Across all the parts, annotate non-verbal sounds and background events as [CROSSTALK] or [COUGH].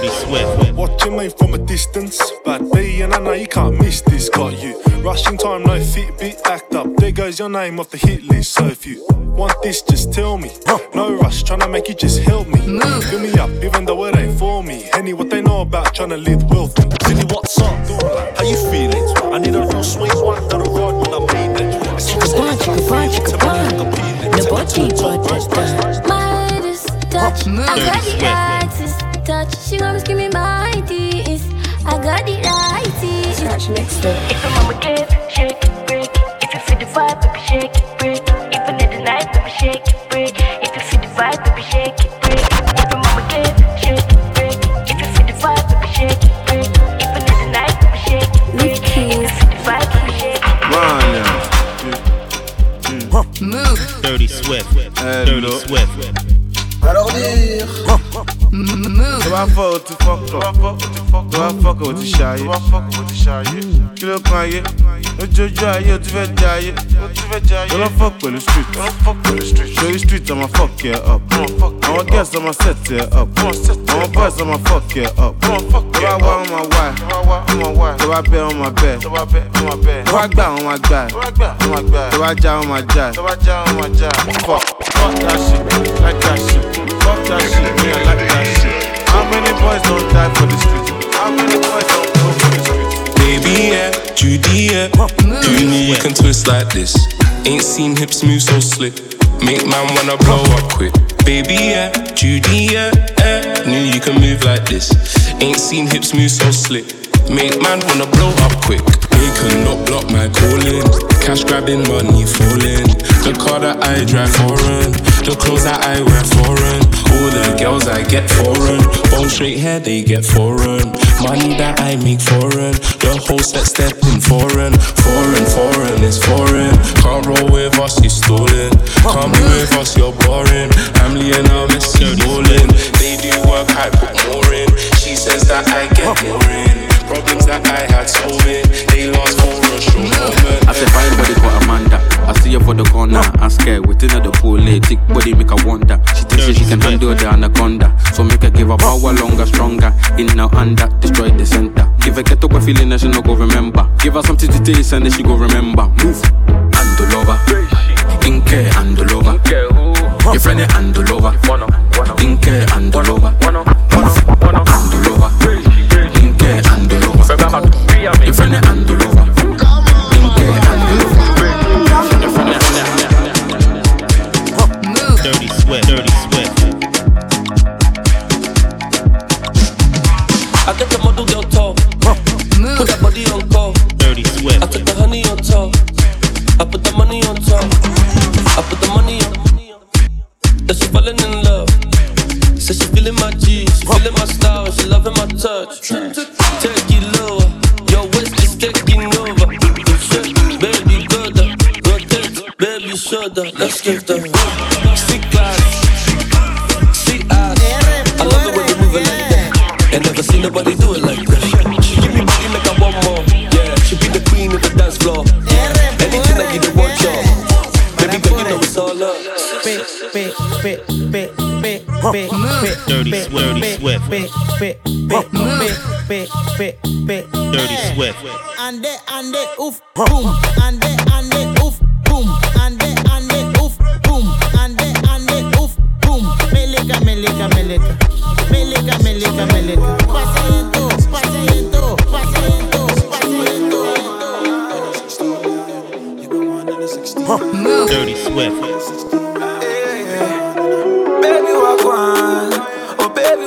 Move. Dirty Swift. Watching me from a distance. Bad B and I know you can't miss this. Got you. Rushing time, no Fitbit, act up. There goes your name off the hit list. So if you want this, just tell me. No rush, trying to make you just help me. Move. Fill me up, even though it ain't for me. Any what they know about trying to live wealthy. Billy, what's up? How you feeling? I need a real sweet one that'll ride when I mean it. Chicka bun, chicka bun, chicka bun. The body, body, My head is touch. Move. I got Dirty the Swift. artist touch. She always give me my teeth. I got the right teeth. Scratch next to If your mama give, shake it, break. If you feel the vibe, baby, shake it, break. If you need the night, baby, shake it, break. If you feel the vibe, baby, shake it, break. If your mama give, shake it, break. If you feel the vibe, baby, shake it, break. If you need the night, baby, shake it, break. If you feel the vibe, baby, shake it. Move. Dirty Swift. Dirty Swift. Vas fuck, tu fuck up. Tu vas fuck ou tu chaille. Kí ló kan ayé? Lójoojú ayé o ti fẹ́ jayé. Yọ lọ fuck pẹ̀lú street. Sori street ọmọ fuck ẹ up. Àwọn girls ọmọ set ẹ up. Àwọn boys ọmọ fuck ẹ up. Tó bá wá ọmọ wá ẹ. Tó bá bẹ́ ọmọ bẹ́. Tó bá gbà ọmọ gbà ẹ. Tó bá já ọmọ já ẹ. Fuck, fuck that shit, like that shit. Fuck that shit, me I like that shit. How many boys don't die for the street? How many boys don't go for the street? Baby, yeah, Judy, yeah. Knew you can twist like this? Ain't seen hips move so slick. Make man wanna blow up quick. Baby, yeah, Judy, yeah, yeah. Knew you can move like this. Ain't seen hips move so slick. Make man wanna blow up quick. They cannot block my calling. Cash grabbing, money falling. The car that I drive foreign. The clothes that I wear foreign. All the girls I get foreign. Bone straight hair, they get foreign. Money that I make foreign. The whole set stepping foreign. Foreign, foreign, it's foreign. Can't roll with us, you stolen. Can't be with us, you're boring. I'm Lionel. They do work, I put more in. She says that I get more in. Problems that I had solving. They last for a short moment. I say fine body called Amanda. I see her for the corner. I'm scared. Within her the pool, eh, thick body make her wonder. She thinks say she can handle the anaconda. So make her give her power longer, stronger. In now under, destroy the center. Give her get up a feeling that she no go remember. Give her something to taste and then she go remember. Move. Andolova. Inke Andolova. Your friend is Andolova. Inke Andolova. Andolova. Inke Andolova. Your friend is Andolova. Inke Andolova. Your friend is Move. Dirty Swift. Dirty Swift. I get the model girl tall. Put that body on call. Dirty sweat. I Swift. took the honey on top. I put the money on top. I put the money on. That she falling in love. Says she feeling my G, she feeling my style, she loving my touch. Baby. Let's give them stick glass, see eyes. I love it when you move it like that. Ain't never seen nobody do it like that. She give me body like I want more. Yeah, she be the queen of the dance floor. Anything that you do, want your. Baby girl, you know it's all up. Dirty Swift. Dirty Swift. Dirty Swift. Ande, ande, oof, boom. Ande, ande, Paseento, paseento, paseento, paseento. Move. Dirty Swift. Baby, wat kwam? Oh baby.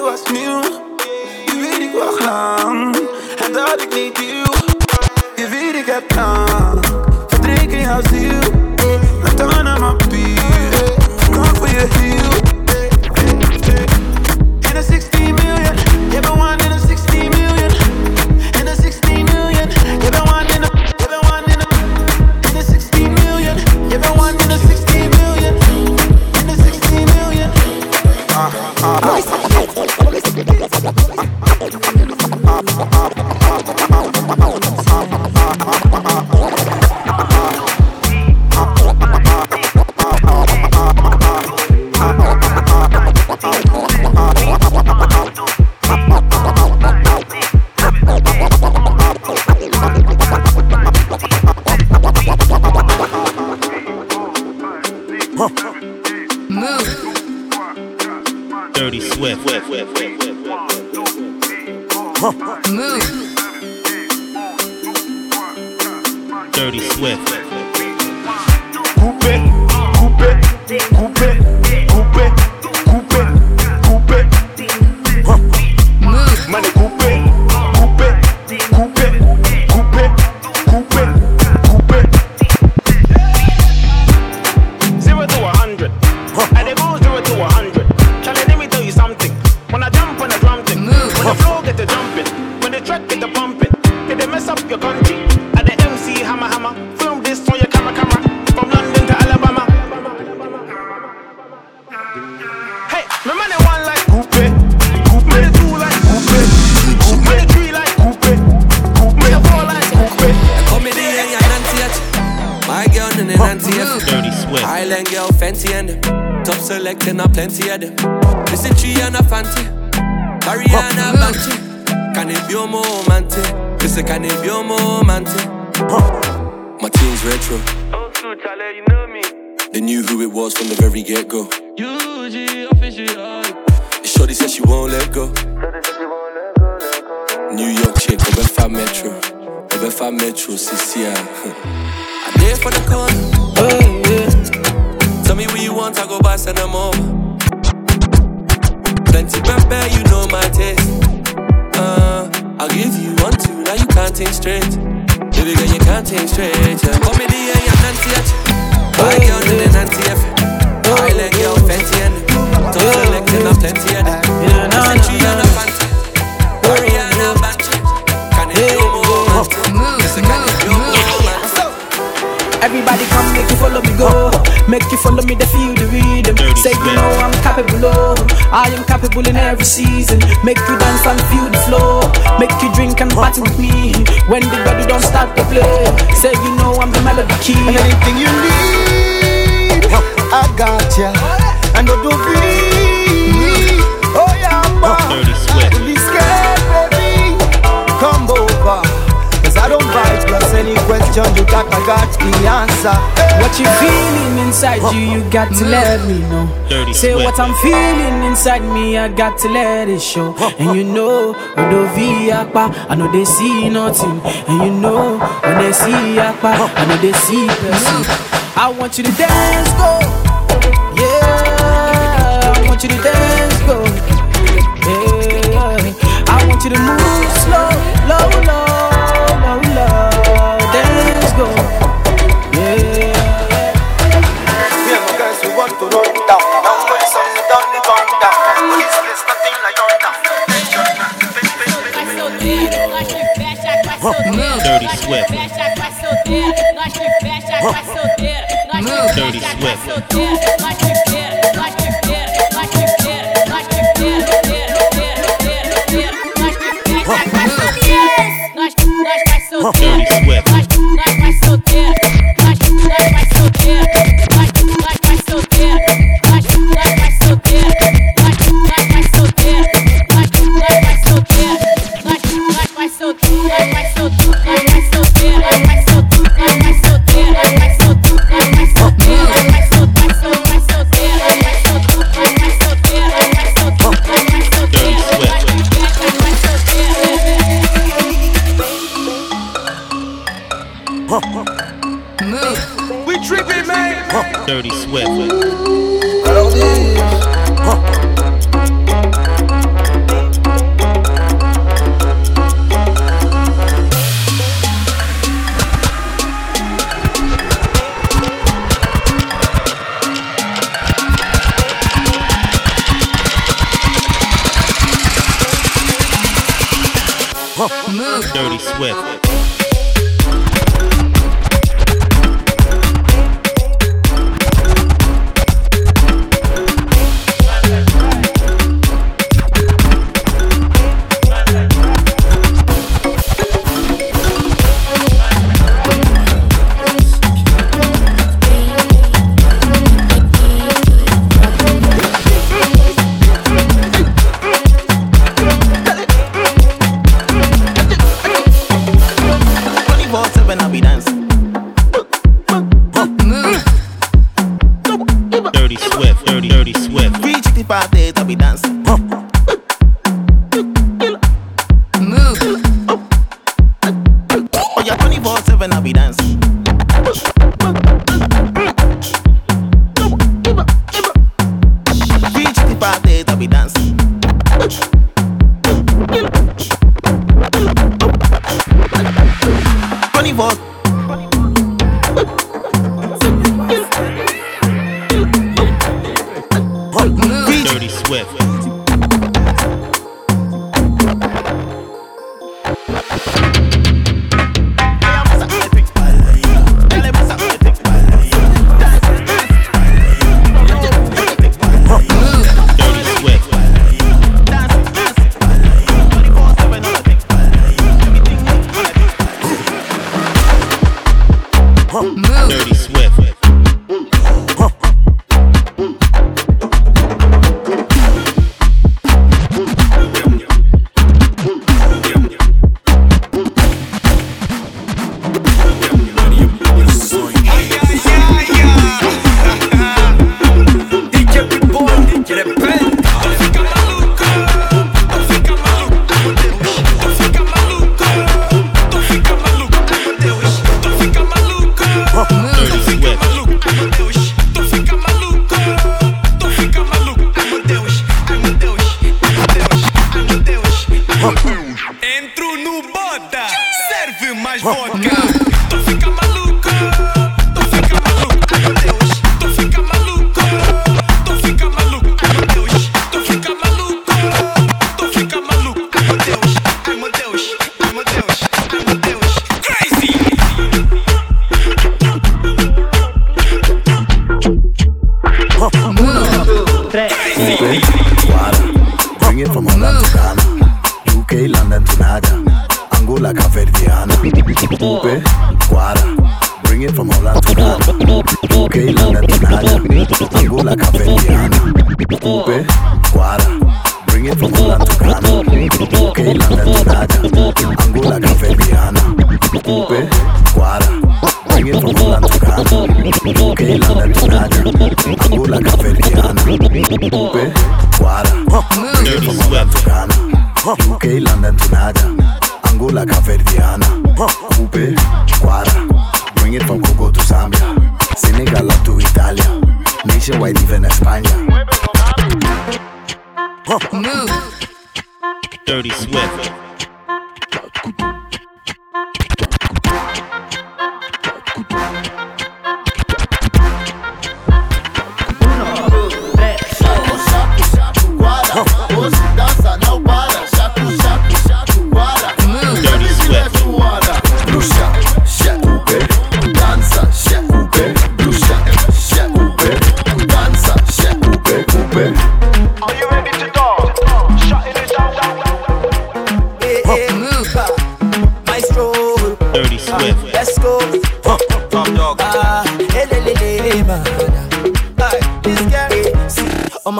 capable in every season. Make you dance and feel the flow. Make you drink and party with me. When the body don't start to play, say you know I'm the melody key. And anything you need, I got ya. And don't do be. Oh yeah. Be scared, baby. Come over. Cause I don't bite. Any question you got, I got the answer what you feeling inside you, you got to [LAUGHS] let me know. Dirty Say sweat. what I'm feeling inside me, I got to let it show. And you know, when they see Akpa, I know they see nothing. And you know, when they see Akpa, I know they see person. I want you to dance, go. Yeah, I want you to dance, go. Yeah, I want you to move slow, low, low. Swift. a Swift. Dirty Swift.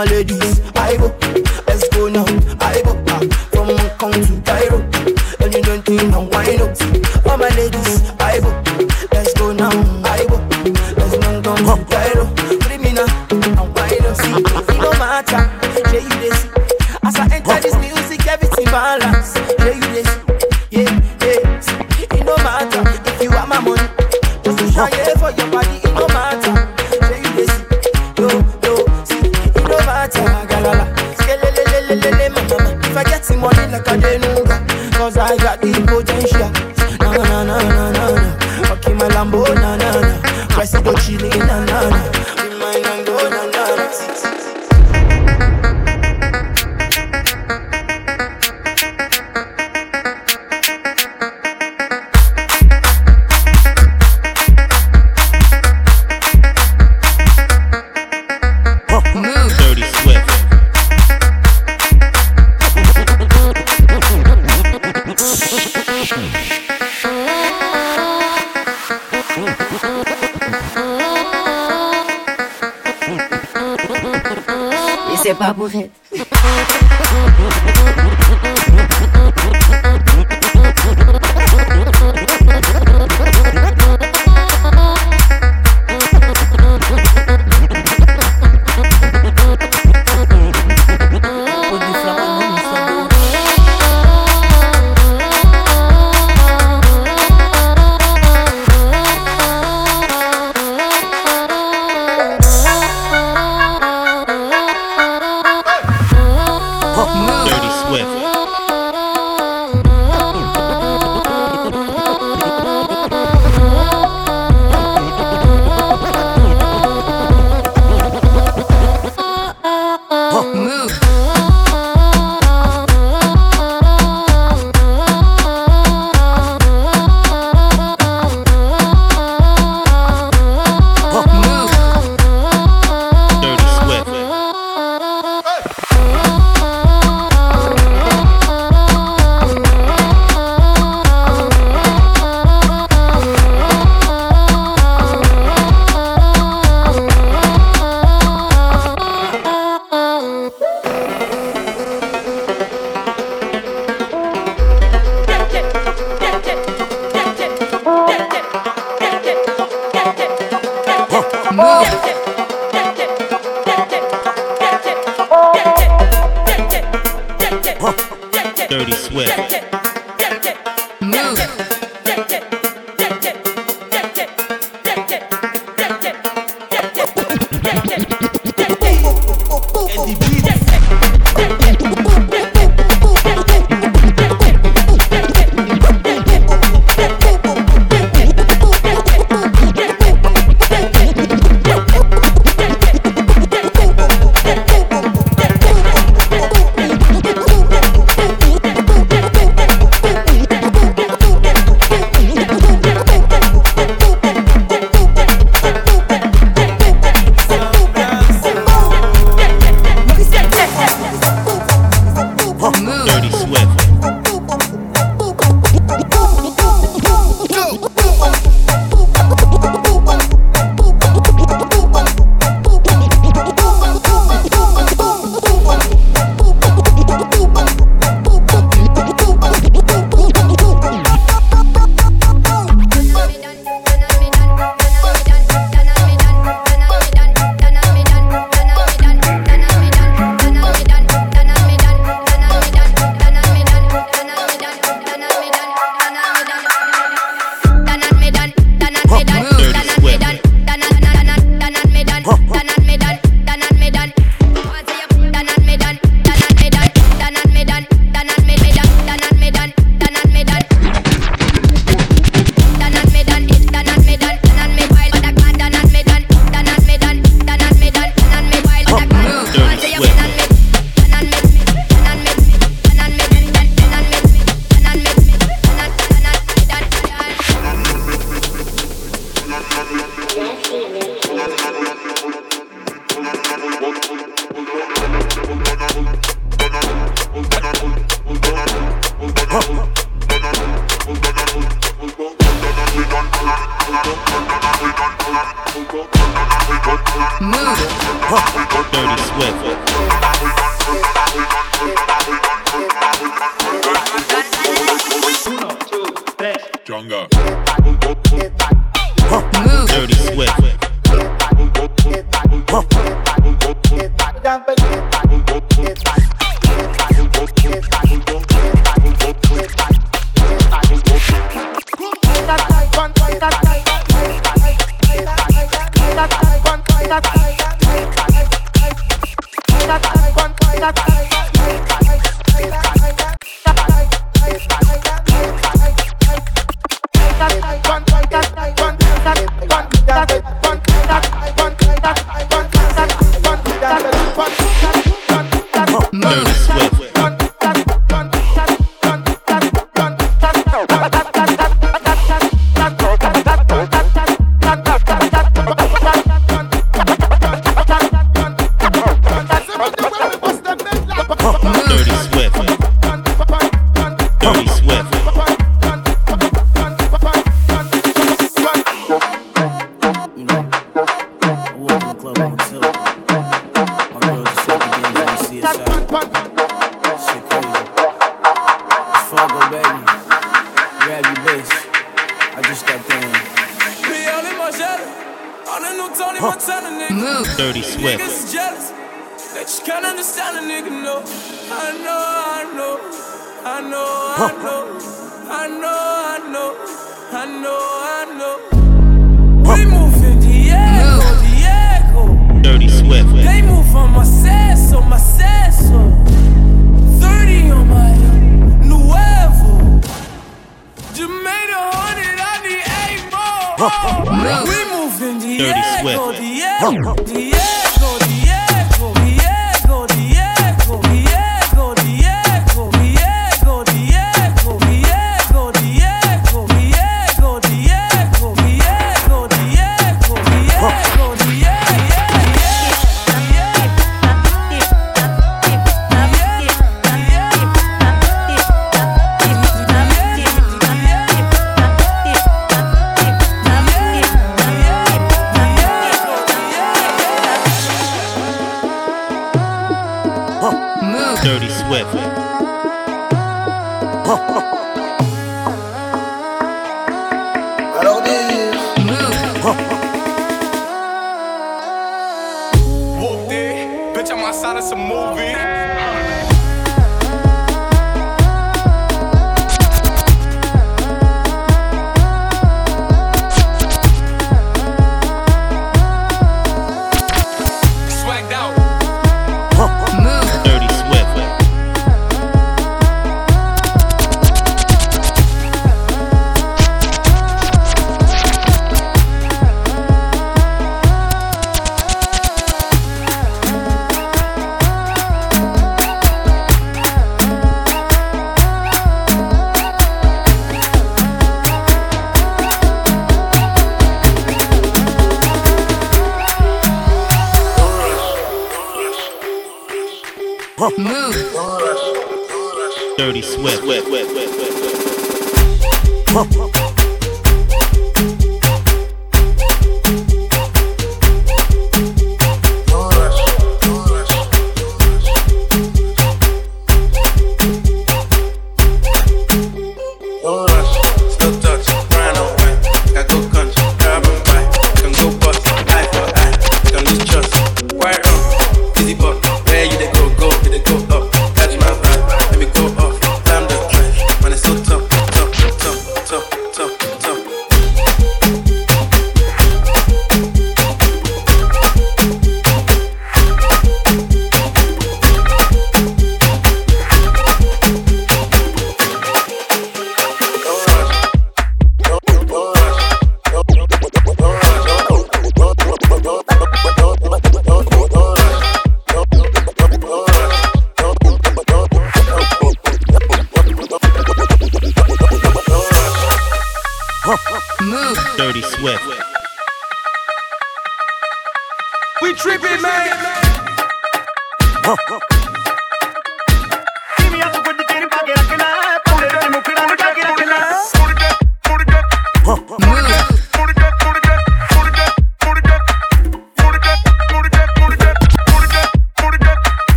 My ladies,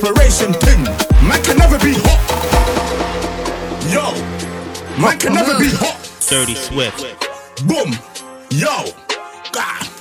Perspiration thing, man can never be hot. Yo, man can never be hot. Dirty Swift. Boom, yo, God.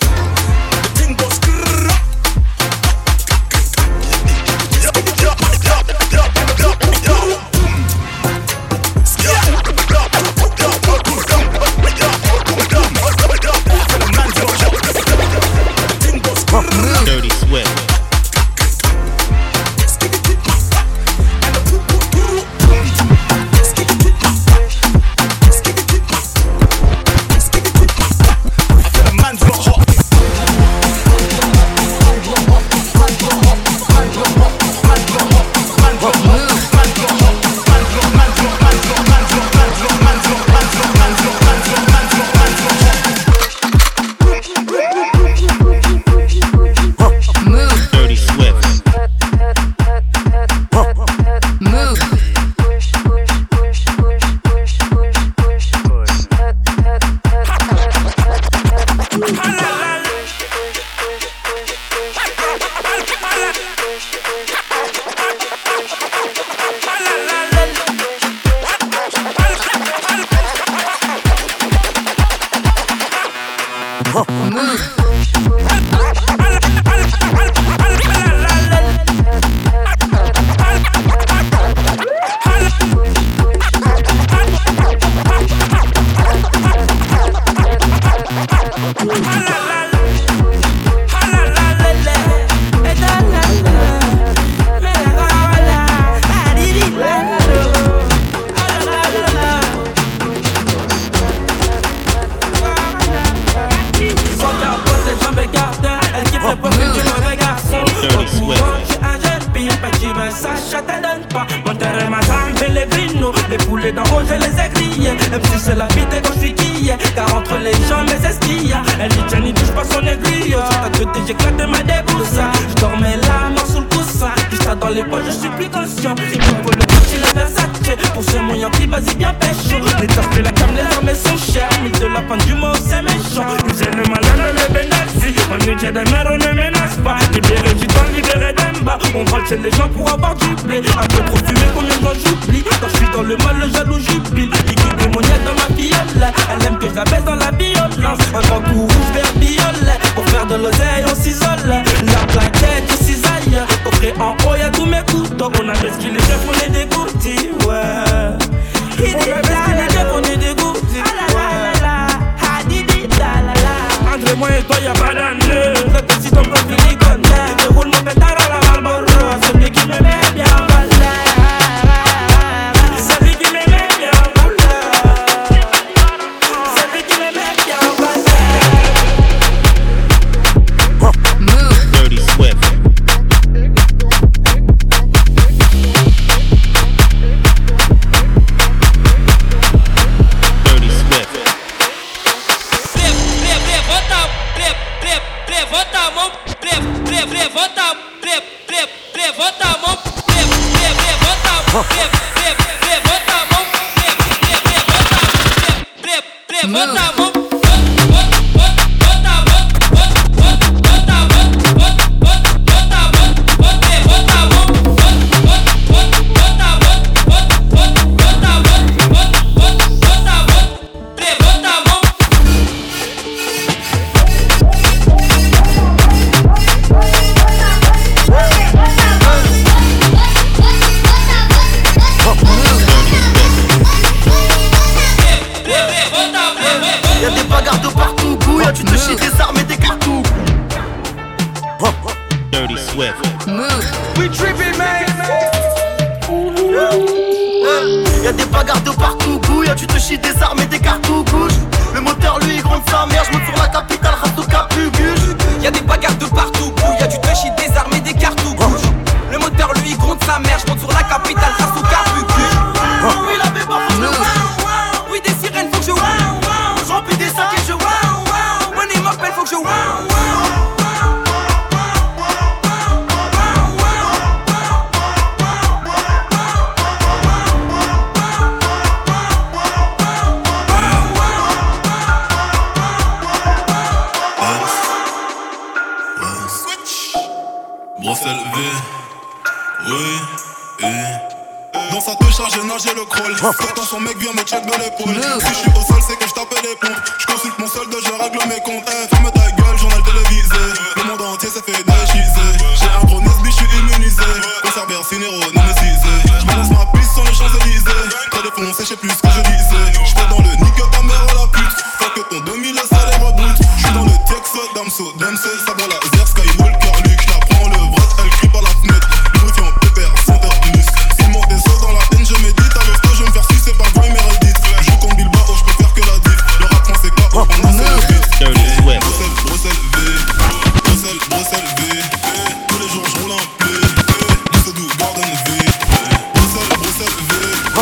c'est la vie des cochiquilles Car entre les gens les esquilles Elle dit Jenny touche pas son aiguille. J'entends que j'éclate ma débousse. Je dormais là mort sous le coussin. Qui dans les poches je suis plus conscient. C'est tout pour le coach et la Versace Pour ce moyen qui vas-y bien pêche Les tasses de la cam les armes sont chères. Mais de la fin du mot c'est méchant. J'ai le malin le benassi On est des mères on ne ménage pas. Libéré du temps libéré d'un bas On vole chez les gens pour avoir du blé.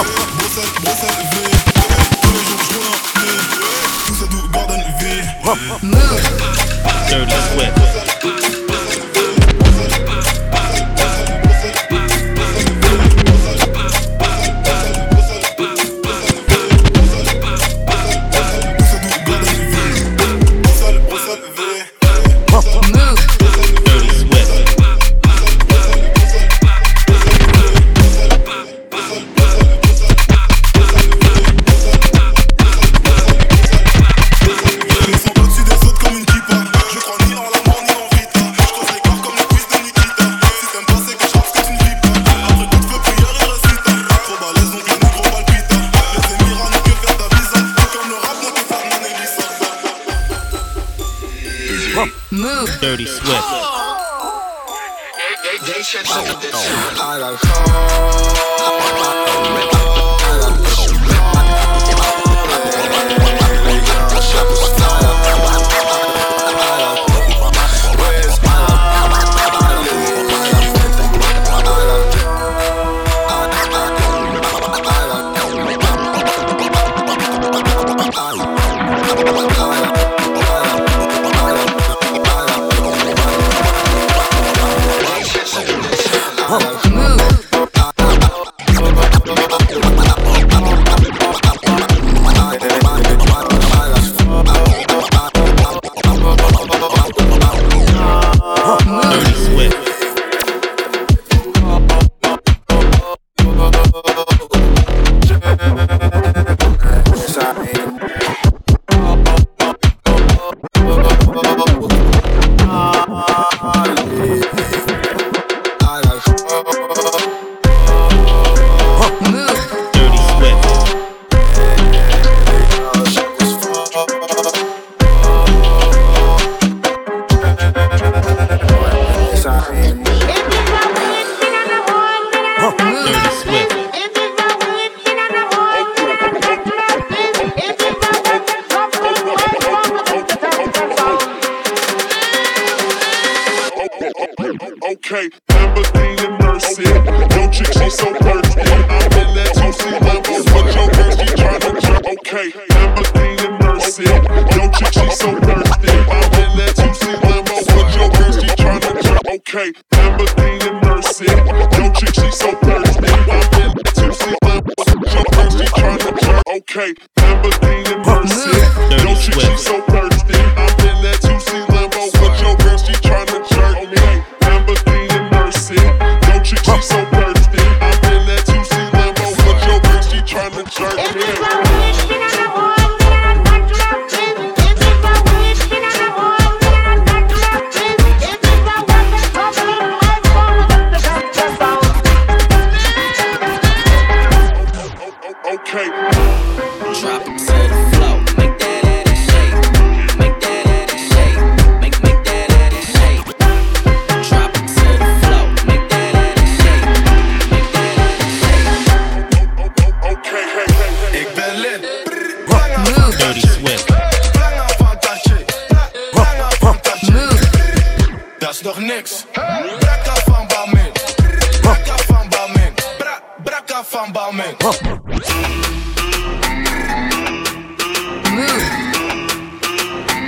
Bruxelles, Bruxelles V Tous les jours je roule en V Tout ça tout Garden V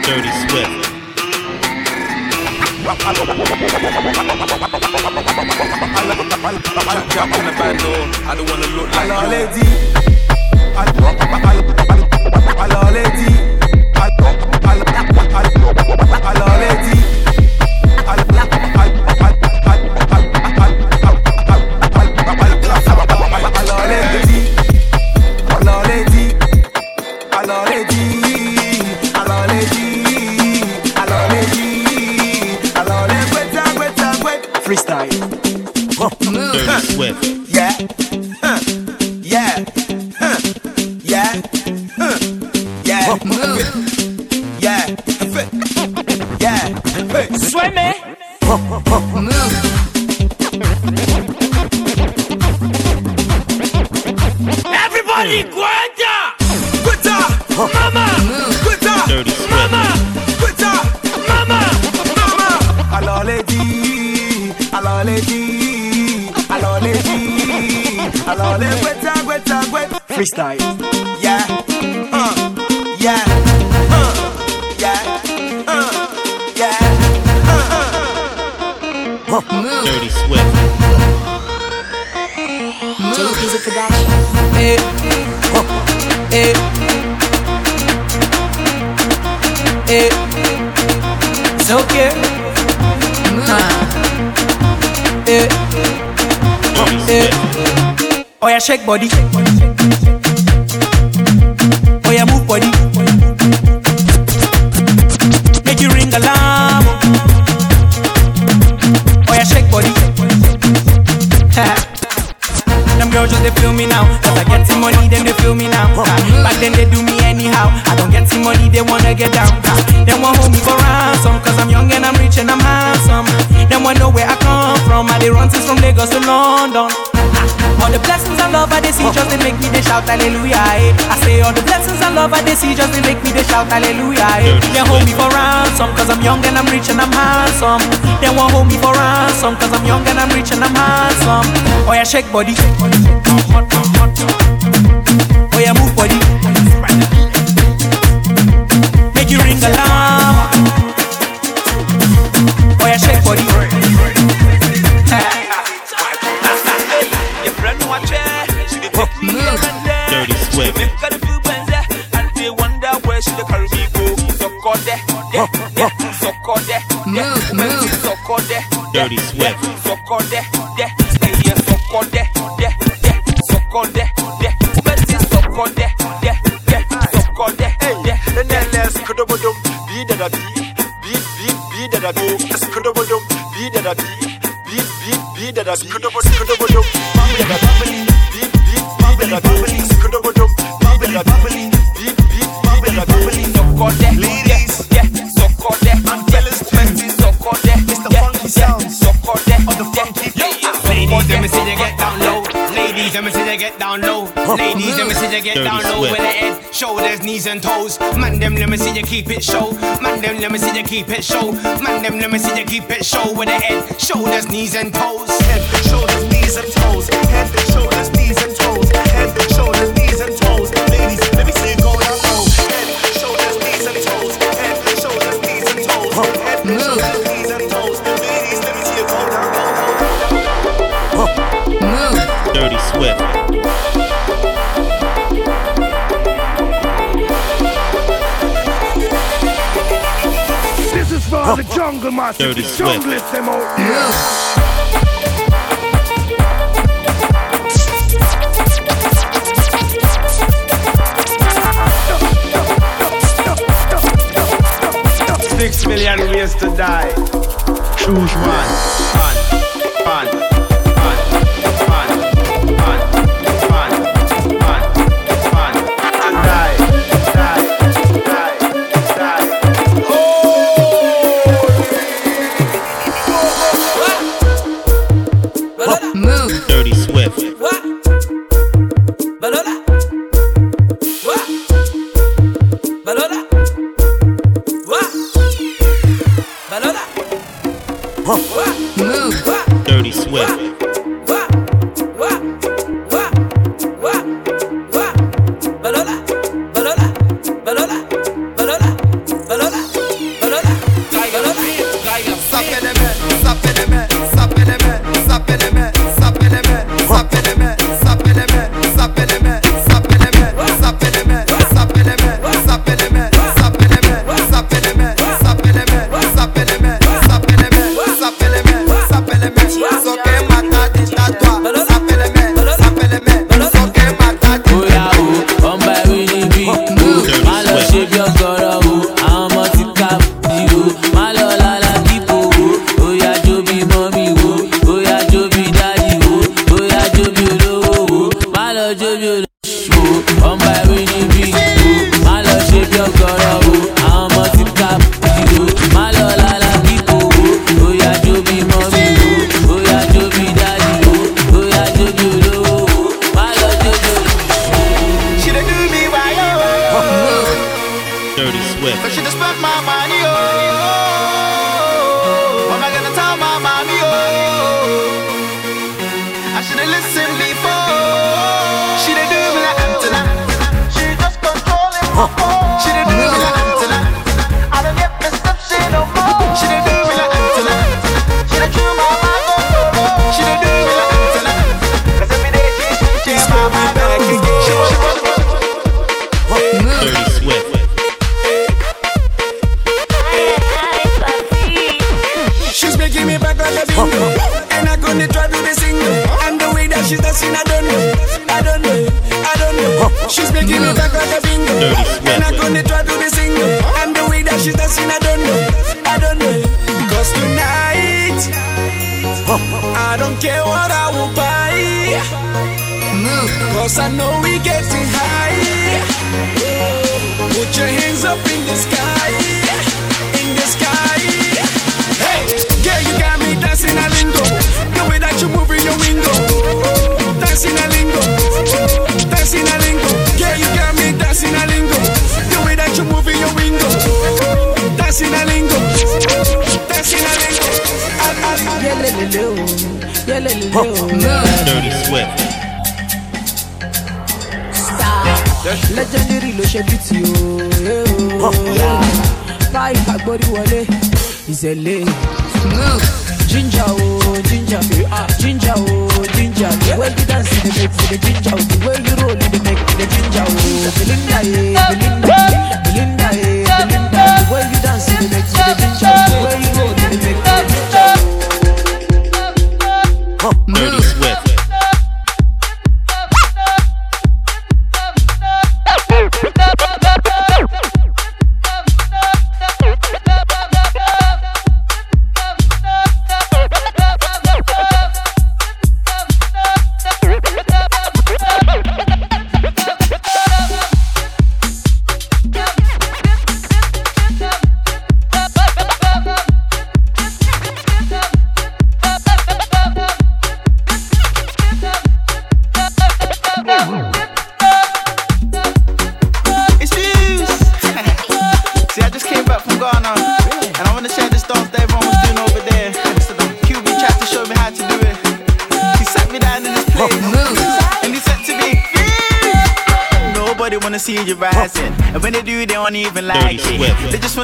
Dirty Swift. I'm. I don't wanna look like Hello, lady. Hello, lady. Hello, lady. Hello, lady. Body. Oh yeah, move body. Make you ring alarm. Oh yeah, shake body. [LAUGHS] Them girls just they feel me now. Cause I get some money, then they feel me now. Ah, Back then they do me anyhow. I don't get some money, they wanna get down. Ah, They want hold me for ransom. Cause I'm young and I'm rich and I'm handsome. They want know where I come from. I they run since from Lagos to London. All the blessings and love I they see just they make me they shout hallelujah. Eh. I say all the blessings and love I they see just they make me they shout hallelujah. Eh. They hold me for ransom cause I'm young and I'm rich and I'm handsome. They want hold me for ransom cause I'm young and I'm rich and I'm handsome. Oh yeah, shake body. Oh yeah, move body. Make you ring alarm. Dirty Swift. Sokode, de, stay here, sokode, de, de, sokode, de, beti sokode, de, de, sokode, de. Then let's kudobodum, be that a be, be, be, be that a be, kudobodum, be that a be, be, be, be that a be, kudobodum, kudobodum. down low. Ladies, let me see you get down low with the head, shoulders, knees, and toes. Man, them, let me see you keep it show. Man, them, let me see you keep it show. Man, them, let me see you keep it show with the head, shoulders, knees, and toes. Head, shoulders, knees, and toes. Head, shoulders, knees, and toes. Head, shoulders, knees, and toes. Ladies, let me see you go down low. Head, shoulders, knees, and toes. Head, shoulders, knees, and toes. Head, mm. shoulders, knees, and toes. Ladies, let me see you go down low. Mm. Dirty Swift. The jungle master, the jungle is them out there. Six million ways to die. Choose one. One. One.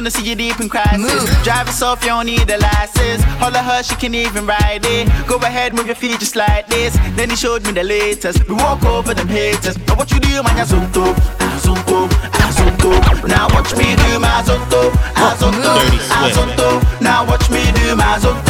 wanna see you deep in crisis. Move. Drive yourself, you don't need a license. Holler her, she can even ride it. Go ahead, move your feet just like this. Then he showed me the latest. We walk over them haters. Now what you do, man, you're so Now watch me do my Azonto, Azonto, Azonto. Now watch me do my Azonto.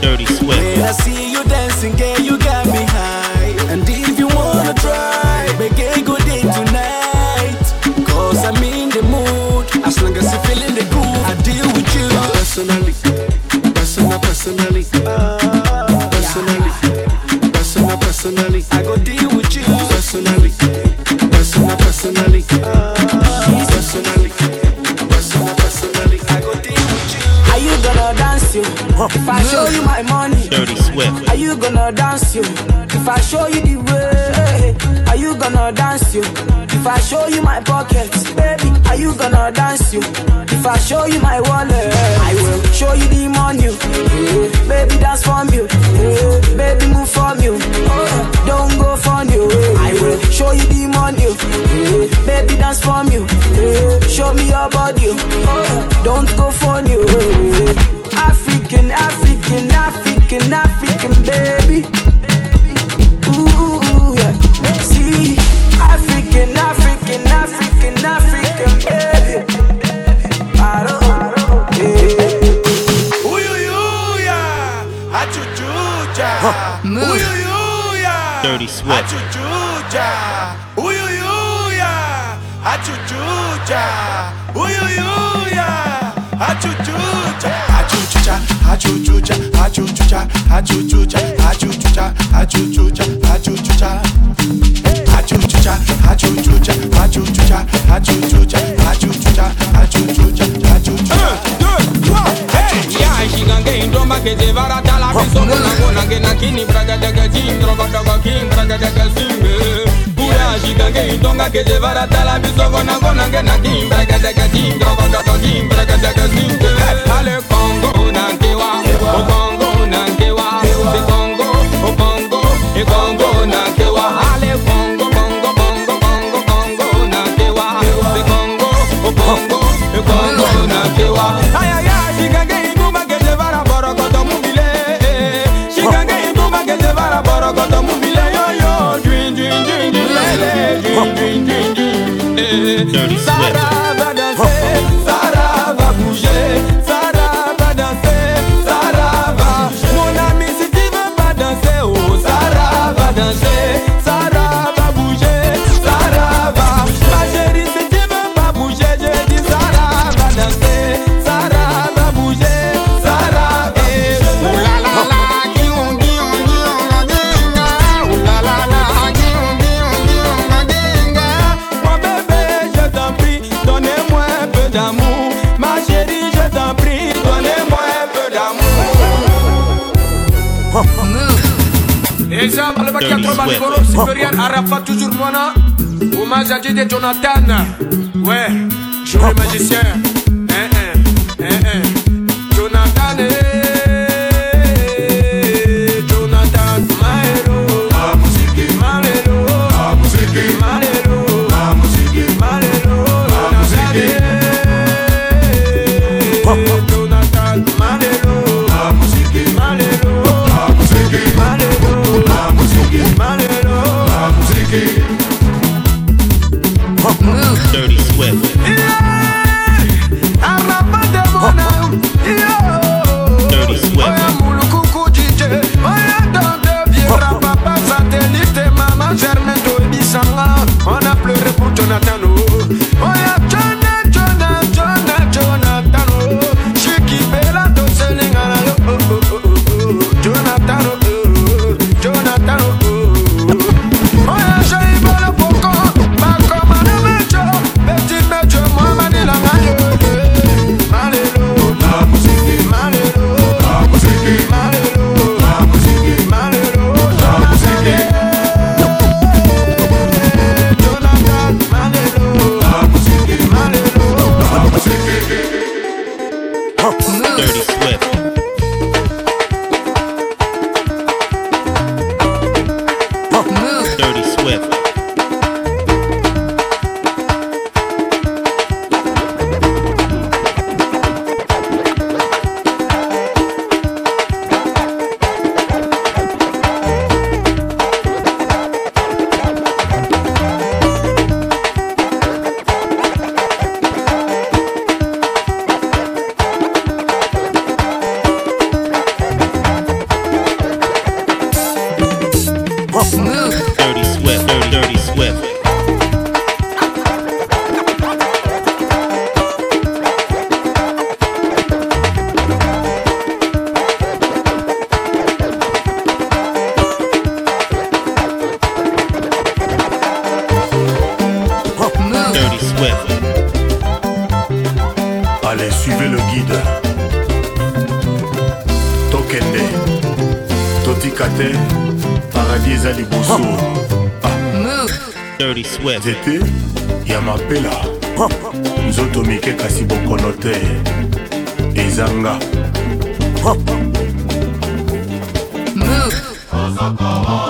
Dirty When I see you dancing, girl, you If I show you my money, Dirty Swift. are you gonna dance you? If I show you the way, are you gonna dance you? If I show you my pockets, baby, are you gonna dance you? If I show you my wallet, I will show you the money. Yeah. Baby, dance for me. Yeah. Baby, move for me. Oh, don't go for you. I will show you the money. Yeah. Baby, dance for you. Yeah. Show me your body. Oh, don't go for you. Dirty Swift. achuchucha. Get into my case, Vara Tala, so gonna go and get a kidney, Braga Daga King, Droga Daga King, Braga Daga Sing. She can get into my case, Vara Tala, so gonna go and get a king, Braga Daga King, Droga Daga King, Jonathan fuck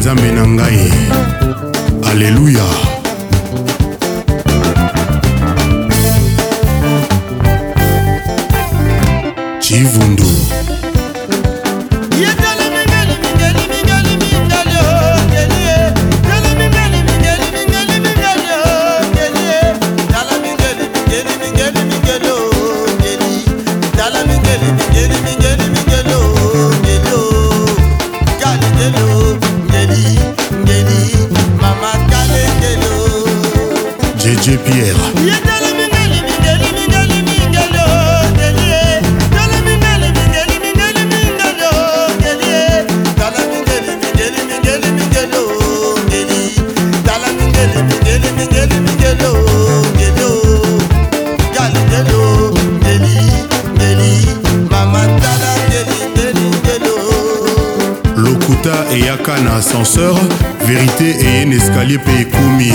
nzambe na ngai. Aleluya. eyaka na ascenseur verité eye na escalier mpe ekomi